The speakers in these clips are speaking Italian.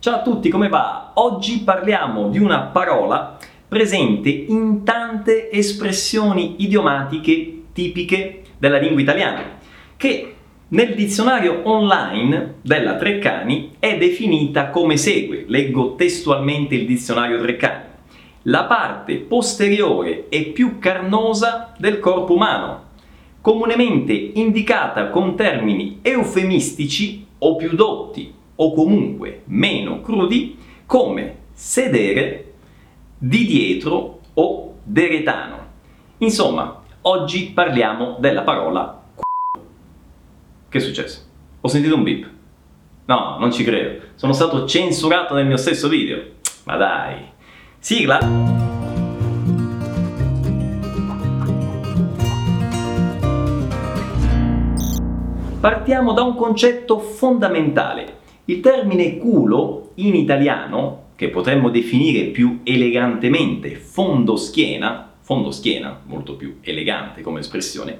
Ciao a tutti, come va? Oggi parliamo di una parola presente in tante espressioni idiomatiche tipiche della lingua italiana, che nel dizionario online della Treccani è definita come segue. Leggo testualmente il dizionario Treccani. La parte posteriore e più carnosa del corpo umano, comunemente indicata con termini eufemistici o più dotti o comunque meno crudi come sedere, di dietro o deretano. Insomma, oggi parliamo della parola c***o. Che è successo? Ho sentito un beep. No, non ci credo. Sono stato censurato nel mio stesso video. Ma dai. Sigla? Partiamo da un concetto fondamentale. Il termine culo in italiano, che potremmo definire più elegantemente fondoschiena, fondoschiena, molto più elegante come espressione,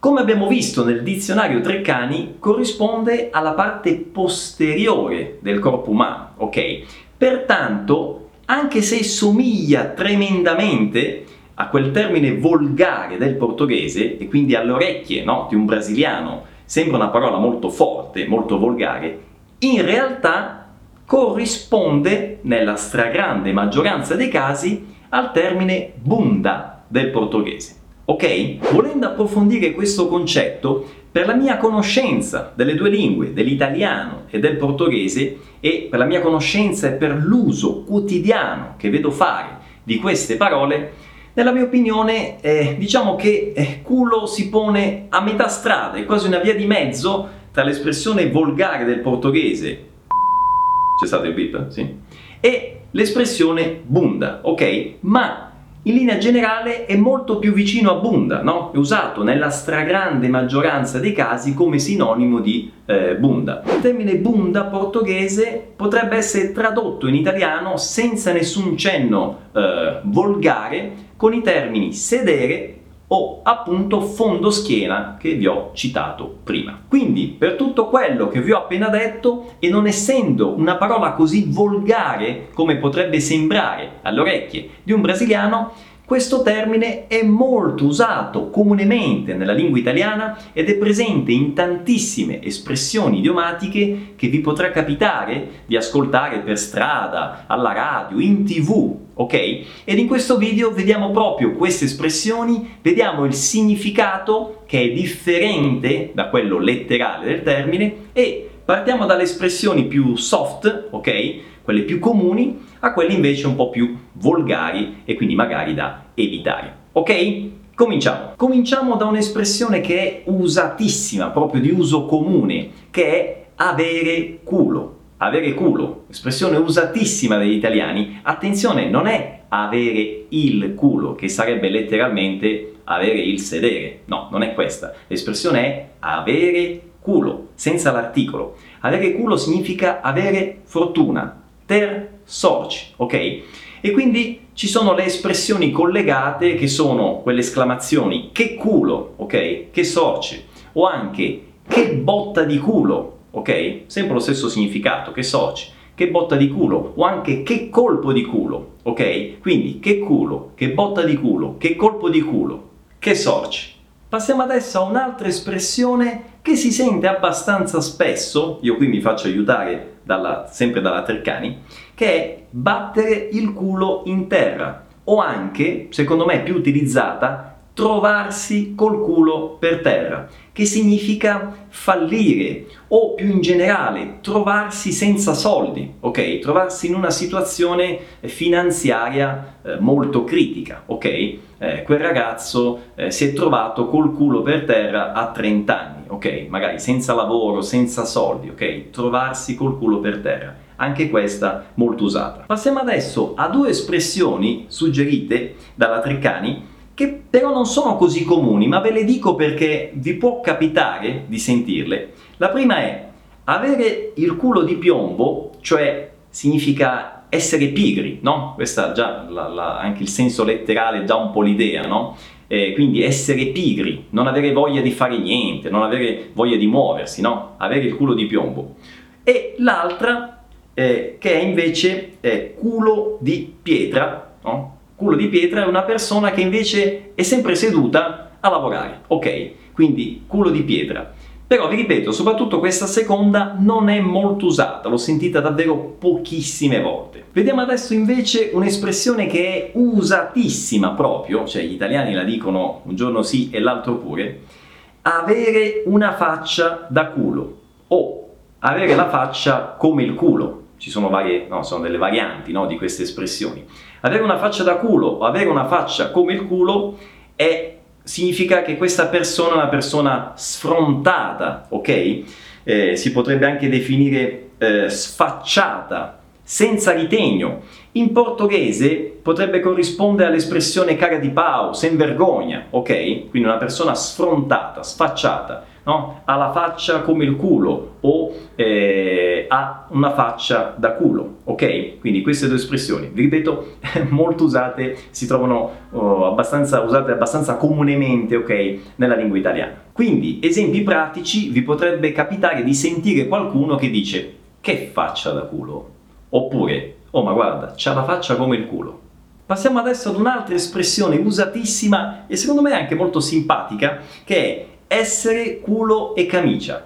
come abbiamo visto nel dizionario Treccani, corrisponde alla parte posteriore del corpo umano, ok? Pertanto, anche se somiglia tremendamente a quel termine volgare del portoghese e quindi alle orecchie no, di un brasiliano sembra una parola molto forte, molto volgare, in realtà corrisponde nella stragrande maggioranza dei casi al termine bunda del portoghese. Ok? Volendo approfondire questo concetto, per la mia conoscenza delle due lingue, dell'italiano e del portoghese, e per la mia conoscenza e per l'uso quotidiano che vedo fare di queste parole, nella mia opinione, eh, diciamo che eh, culo si pone a metà strada, è quasi una via di mezzo tra l'espressione volgare del portoghese, c'è stato il beep? Sì. E l'espressione bunda, ok? Ma in linea generale è molto più vicino a bunda, no? È usato nella stragrande maggioranza dei casi come sinonimo di eh, bunda. Il termine bunda portoghese potrebbe essere tradotto in italiano senza nessun cenno eh, volgare con i termini sedere o appunto fondo schiena che vi ho citato prima. Quindi per tutto quello che vi ho appena detto e non essendo una parola così volgare come potrebbe sembrare alle orecchie di un brasiliano, questo termine è molto usato comunemente nella lingua italiana ed è presente in tantissime espressioni idiomatiche che vi potrà capitare di ascoltare per strada, alla radio, in tv, ok? Ed in questo video vediamo proprio queste espressioni, vediamo il significato che è differente da quello letterale del termine e partiamo dalle espressioni più soft, ok? Quelle più comuni a quelle invece un po' più volgari e quindi magari da evitare. Ok? Cominciamo. Cominciamo da un'espressione che è usatissima, proprio di uso comune, che è avere culo. Avere culo, espressione usatissima dagli italiani. Attenzione, non è avere il culo, che sarebbe letteralmente avere il sedere. No, non è questa. L'espressione è avere culo, senza l'articolo. Avere culo significa avere fortuna, ter sorci, ok? E quindi ci sono le espressioni collegate che sono quelle esclamazioni che culo, ok? Che sorci, o anche che botta di culo, ok? Sempre lo stesso significato, che sorci, che botta di culo, o anche che colpo di culo, ok? Quindi che culo, che botta di culo, che colpo di culo, che sorci. Passiamo adesso a un'altra espressione che si sente abbastanza spesso, io qui mi faccio aiutare dalla, sempre dalla Treccani, che è battere il culo in terra o anche, secondo me più utilizzata, trovarsi col culo per terra, che significa fallire o più in generale trovarsi senza soldi, ok? Trovarsi in una situazione finanziaria eh, molto critica, ok? Eh, quel ragazzo eh, si è trovato col culo per terra a 30 anni, ok? Magari senza lavoro, senza soldi, ok? Trovarsi col culo per terra anche questa molto usata. Passiamo adesso a due espressioni suggerite dalla Treccani che però non sono così comuni, ma ve le dico perché vi può capitare di sentirle. La prima è avere il culo di piombo, cioè significa essere pigri, no? Questa già la, la, anche il senso letterale dà un po' l'idea, no? Eh, quindi essere pigri, non avere voglia di fare niente, non avere voglia di muoversi, no? Avere il culo di piombo. E l'altra eh, che è invece eh, culo di pietra, no? Culo di pietra è una persona che invece è sempre seduta a lavorare, ok? Quindi culo di pietra. Però vi ripeto, soprattutto questa seconda non è molto usata, l'ho sentita davvero pochissime volte. Vediamo adesso invece un'espressione che è usatissima proprio, cioè gli italiani la dicono un giorno sì e l'altro pure, avere una faccia da culo o avere la faccia come il culo. Ci sono, varie, no, sono delle varianti no, di queste espressioni. Avere una faccia da culo o avere una faccia come il culo è, significa che questa persona è una persona sfrontata, ok? Eh, si potrebbe anche definire eh, sfacciata, senza ritegno. In portoghese potrebbe corrispondere all'espressione cara di pau, sen vergogna, ok? Quindi una persona sfrontata, sfacciata, no? Ha la faccia come il culo o eh, ha una faccia da culo, ok? Quindi queste due espressioni, vi ripeto, molto usate, si trovano oh, abbastanza usate abbastanza comunemente, ok? Nella lingua italiana. Quindi, esempi pratici, vi potrebbe capitare di sentire qualcuno che dice che faccia da culo? Oppure, oh ma guarda, c'ha la faccia come il culo. Passiamo adesso ad un'altra espressione usatissima e secondo me anche molto simpatica, che è essere culo e camicia.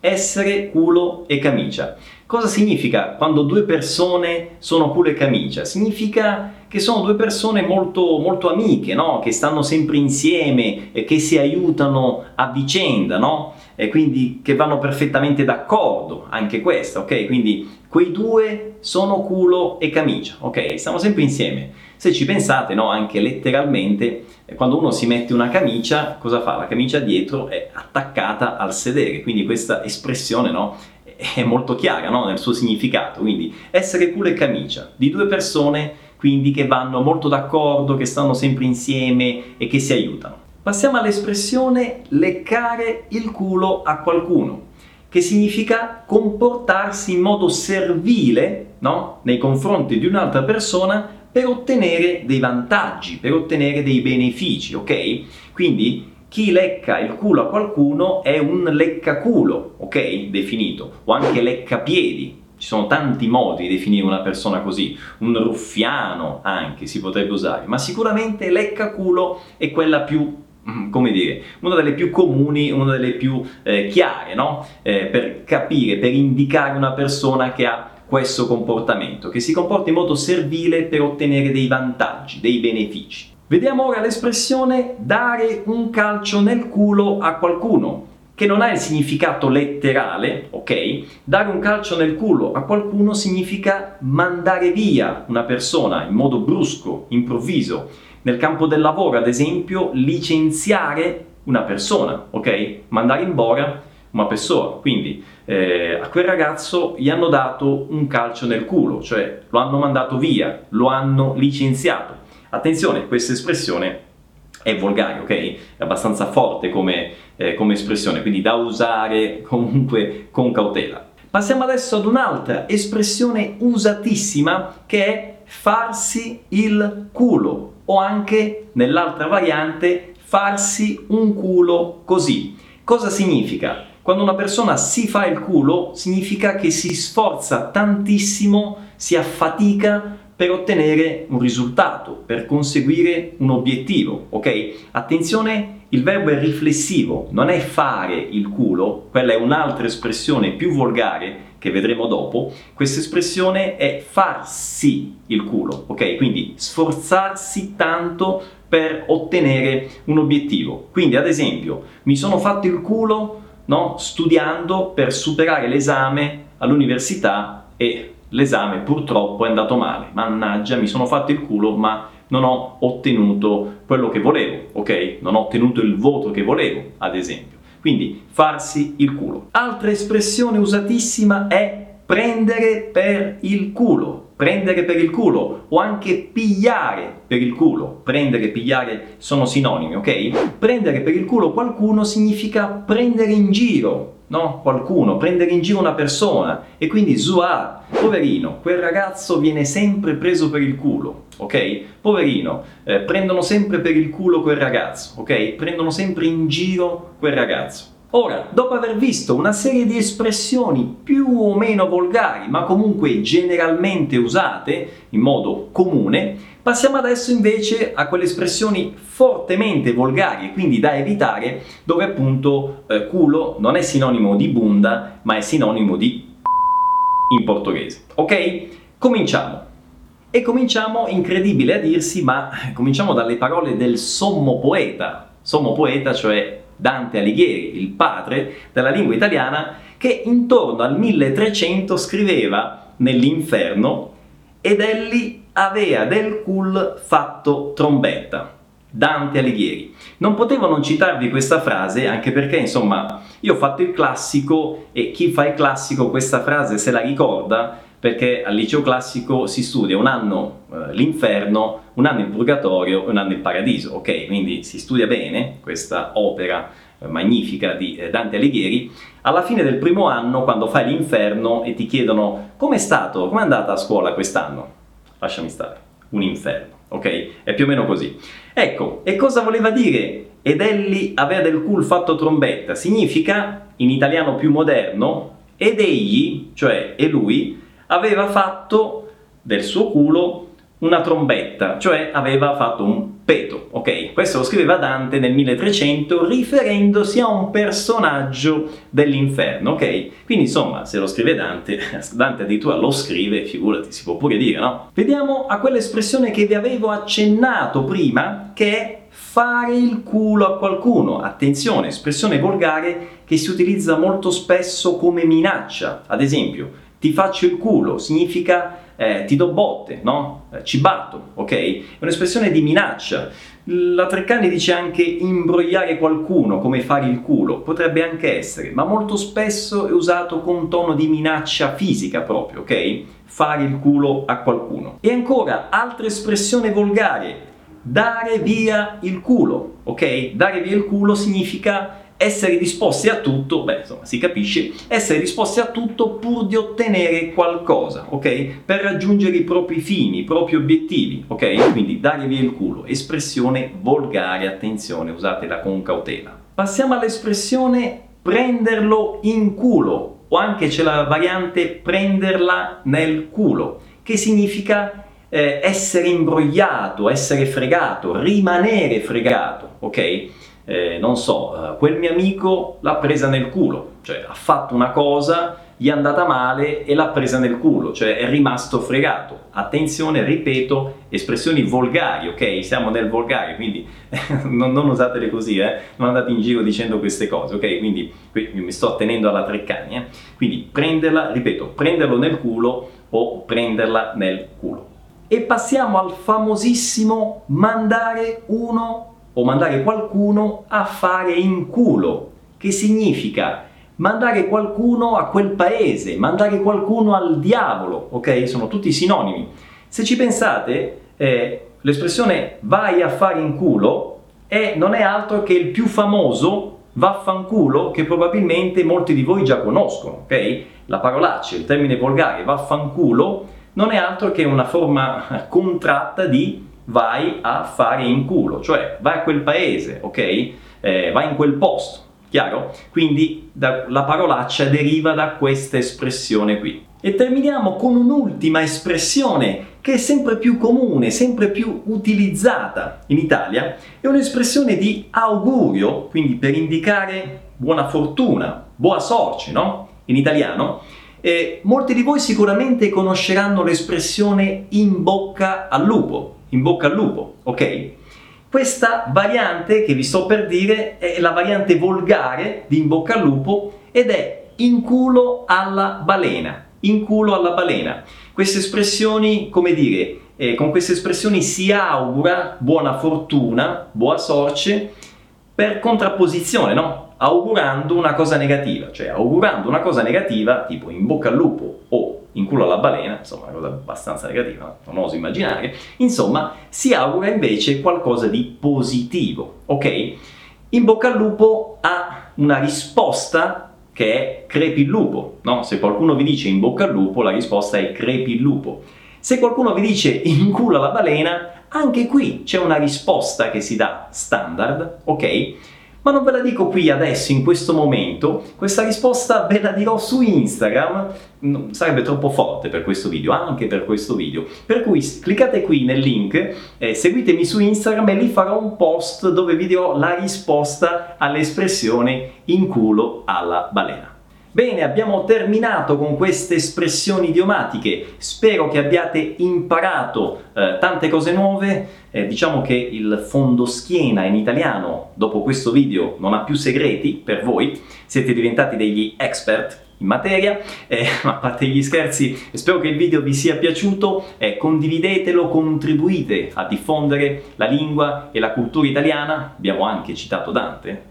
Essere culo e camicia. Cosa significa quando due persone sono culo e camicia? Significa che sono due persone molto, molto amiche, no? che stanno sempre insieme e che si aiutano a vicenda, no? e quindi che vanno perfettamente d'accordo, anche questo, ok? Quindi quei due sono culo e camicia, ok? Stiamo sempre insieme. Se ci pensate, no, anche letteralmente, eh, quando uno si mette una camicia, cosa fa? La camicia dietro è attaccata al sedere, quindi questa espressione, no, è molto chiara, no, nel suo significato. Quindi essere culo e camicia di due persone, quindi che vanno molto d'accordo, che stanno sempre insieme e che si aiutano. Passiamo all'espressione leccare il culo a qualcuno che significa comportarsi in modo servile no? nei confronti di un'altra persona per ottenere dei vantaggi, per ottenere dei benefici, ok? Quindi chi lecca il culo a qualcuno è un leccaculo, ok? Definito, o anche leccapiedi. Ci sono tanti modi di definire una persona così, un ruffiano anche si potrebbe usare, ma sicuramente leccaculo è quella più Mm, come dire, una delle più comuni, una delle più eh, chiare, no? eh, per capire, per indicare una persona che ha questo comportamento, che si comporta in modo servile per ottenere dei vantaggi, dei benefici. Vediamo ora l'espressione dare un calcio nel culo a qualcuno, che non ha il significato letterale, ok? Dare un calcio nel culo a qualcuno significa mandare via una persona in modo brusco, improvviso nel campo del lavoro, ad esempio, licenziare una persona, ok? Mandare in bora una persona. Quindi eh, a quel ragazzo gli hanno dato un calcio nel culo, cioè lo hanno mandato via, lo hanno licenziato. Attenzione, questa espressione è volgare, ok? È abbastanza forte come, eh, come espressione, quindi da usare comunque con cautela. Passiamo adesso ad un'altra espressione usatissima che è farsi il culo o anche nell'altra variante farsi un culo così. Cosa significa? Quando una persona si fa il culo significa che si sforza tantissimo, si affatica per ottenere un risultato, per conseguire un obiettivo, ok? Attenzione, il verbo è riflessivo, non è fare il culo, quella è un'altra espressione più volgare che vedremo dopo, questa espressione è farsi il culo, ok? Quindi sforzarsi tanto per ottenere un obiettivo. Quindi, ad esempio, mi sono fatto il culo no? studiando per superare l'esame all'università e l'esame purtroppo è andato male. Mannaggia, mi sono fatto il culo, ma non ho ottenuto quello che volevo, ok? Non ho ottenuto il voto che volevo, ad esempio. Quindi farsi il culo. Altra espressione usatissima è prendere per il culo. Prendere per il culo o anche pigliare per il culo. Prendere e pigliare sono sinonimi, ok? Prendere per il culo qualcuno significa prendere in giro, no? Qualcuno, prendere in giro una persona e quindi zuar, poverino, quel ragazzo viene sempre preso per il culo, ok? Poverino, eh, prendono sempre per il culo quel ragazzo, ok? Prendono sempre in giro quel ragazzo. Ora, dopo aver visto una serie di espressioni più o meno volgari, ma comunque generalmente usate in modo comune, passiamo adesso invece a quelle espressioni fortemente volgari e quindi da evitare, dove appunto eh, culo non è sinonimo di bunda, ma è sinonimo di in portoghese. Ok? Cominciamo. E cominciamo, incredibile a dirsi, ma cominciamo dalle parole del sommo poeta, sommo poeta, cioè Dante Alighieri, il padre della lingua italiana, che intorno al 1300 scriveva nell'inferno ed egli avea del cul fatto trombetta. Dante Alighieri. Non potevo non citarvi questa frase anche perché, insomma, io ho fatto il classico e chi fa il classico questa frase se la ricorda perché al liceo classico si studia un anno eh, l'inferno, un anno il purgatorio e un anno il paradiso, ok? Quindi si studia bene questa opera eh, magnifica di eh, Dante Alighieri. Alla fine del primo anno, quando fai l'inferno e ti chiedono come è stato, come è andata a scuola quest'anno, lasciami stare, un inferno, ok? È più o meno così. Ecco, e cosa voleva dire? Ed egli aveva del cul fatto trombetta, significa, in italiano più moderno, ed egli, cioè e lui, aveva fatto del suo culo una trombetta, cioè aveva fatto un peto, ok? Questo lo scriveva Dante nel 1300 riferendosi a un personaggio dell'inferno, ok? Quindi insomma, se lo scrive Dante, Dante addirittura lo scrive, figurati, si può pure dire, no? Vediamo a quell'espressione che vi avevo accennato prima, che è fare il culo a qualcuno. Attenzione, espressione volgare che si utilizza molto spesso come minaccia. Ad esempio, ti faccio il culo, significa eh, ti do botte, no? Eh, ci batto, ok? È un'espressione di minaccia. La Treccani dice anche imbrogliare qualcuno, come fare il culo, potrebbe anche essere, ma molto spesso è usato con tono di minaccia fisica proprio, ok? Fare il culo a qualcuno. E ancora, altra espressione volgare, dare via il culo, ok? Dare via il culo significa essere disposti a tutto, beh, insomma, si capisce, essere disposti a tutto pur di ottenere qualcosa, ok? Per raggiungere i propri fini, i propri obiettivi, ok? Quindi dare via il culo, espressione volgare, attenzione, usatela con cautela. Passiamo all'espressione prenderlo in culo, o anche c'è la variante prenderla nel culo, che significa eh, essere imbrogliato, essere fregato, rimanere fregato, ok? Eh, non so, eh, quel mio amico l'ha presa nel culo, cioè ha fatto una cosa, gli è andata male e l'ha presa nel culo, cioè è rimasto fregato. Attenzione, ripeto, espressioni volgari, ok? Siamo nel volgare, quindi non, non, usatele così, eh? Non andate in giro dicendo queste cose, ok? Quindi qui mi sto tenendo alla Treccani, eh? Quindi prenderla, ripeto, prenderlo nel culo o prenderla nel culo. E passiamo al famosissimo mandare uno o mandare qualcuno a fare in culo, che significa mandare qualcuno a quel paese, mandare qualcuno al diavolo, ok? Sono tutti sinonimi. Se ci pensate, eh, l'espressione vai a fare in culo è, non è altro che il più famoso vaffanculo che probabilmente molti di voi già conoscono, ok? La parolaccia, il termine volgare vaffanculo non è altro che una forma contratta di vai a fare in culo, cioè vai a quel paese, ok? Eh, vai in quel posto, chiaro? Quindi da, la parolaccia deriva da questa espressione qui. E terminiamo con un'ultima espressione che è sempre più comune, sempre più utilizzata in Italia, è un'espressione di augurio, quindi per indicare buona fortuna, buona sorte, no? In italiano. E molti di voi sicuramente conosceranno l'espressione in bocca al lupo, in bocca al lupo, ok? Questa variante che vi sto per dire è la variante volgare di in bocca al lupo ed è in culo alla balena, in culo alla balena. Queste espressioni, come dire, eh, con queste espressioni si augura buona fortuna, buona sorte, per contrapposizione, no? Augurando una cosa negativa, cioè augurando una cosa negativa, tipo in bocca al lupo o in culo alla balena, insomma una cosa abbastanza negativa, non oso immaginare, insomma si augura invece qualcosa di positivo, ok? In bocca al lupo ha una risposta che è crepi il lupo, no? Se qualcuno vi dice in bocca al lupo, la risposta è crepi il lupo. Se qualcuno vi dice in culo alla balena, anche qui c'è una risposta che si dà standard, ok? Ma non ve la dico qui adesso, in questo momento, questa risposta ve la dirò su Instagram, sarebbe troppo forte per questo video, anche per questo video. Per cui cliccate qui nel link, eh, seguitemi su Instagram e lì farò un post dove vi dirò la risposta all'espressione in culo alla balena. Bene, abbiamo terminato con queste espressioni idiomatiche. Spero che abbiate imparato eh, tante cose nuove. Eh, diciamo che il fondoschiena in italiano, dopo questo video, non ha più segreti per voi. Siete diventati degli expert in materia, eh, ma a parte gli scherzi, spero che il video vi sia piaciuto, eh, condividetelo, contribuite a diffondere la lingua e la cultura italiana, abbiamo anche citato Dante,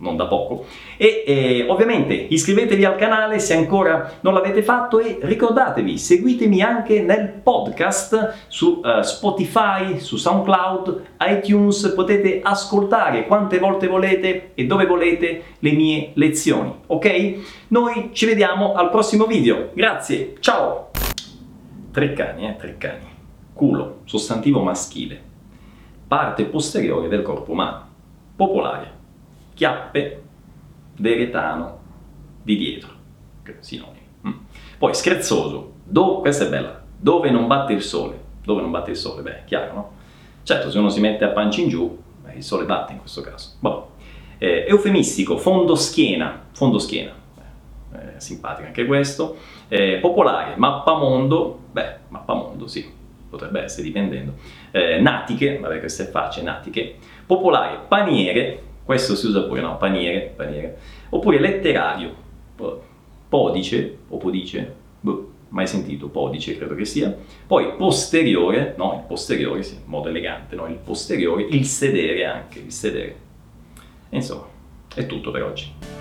non da poco. E eh, ovviamente iscrivetevi al canale se ancora non l'avete fatto e ricordatevi, seguitemi anche nel podcast su uh, Spotify, su SoundCloud, iTunes, potete ascoltare quante volte volete e dove volete le mie lezioni, ok? Noi ci vediamo al prossimo video, grazie, ciao! Tre cani, eh, tre cani. Culo, sostantivo maschile. Parte posteriore del corpo umano. Popolare chiappe deretano di dietro, sinonimi. Mm. Poi scherzoso, do, questa è bella, dove non batte il sole, dove non batte il sole, beh, chiaro, no? Certo, se uno si mette a pancia in giù, beh, il sole batte in questo caso. Boh. Eh, eufemistico, fondo schiena, fondo schiena, eh, simpatico anche questo. Eh, popolare, mappamondo, beh, mappamondo, sì, potrebbe essere dipendendo. Eh, natiche, vabbè, questo è facile, natiche. Popolare, paniere, questo si usa pure, no? Paniere, paniere. Oppure letterario, podice o podice, boh, mai sentito, podice credo che sia. Poi posteriore, no, il posteriore, sì, in modo elegante, no? Il posteriore, il sedere anche, il sedere. Insomma, è tutto per oggi.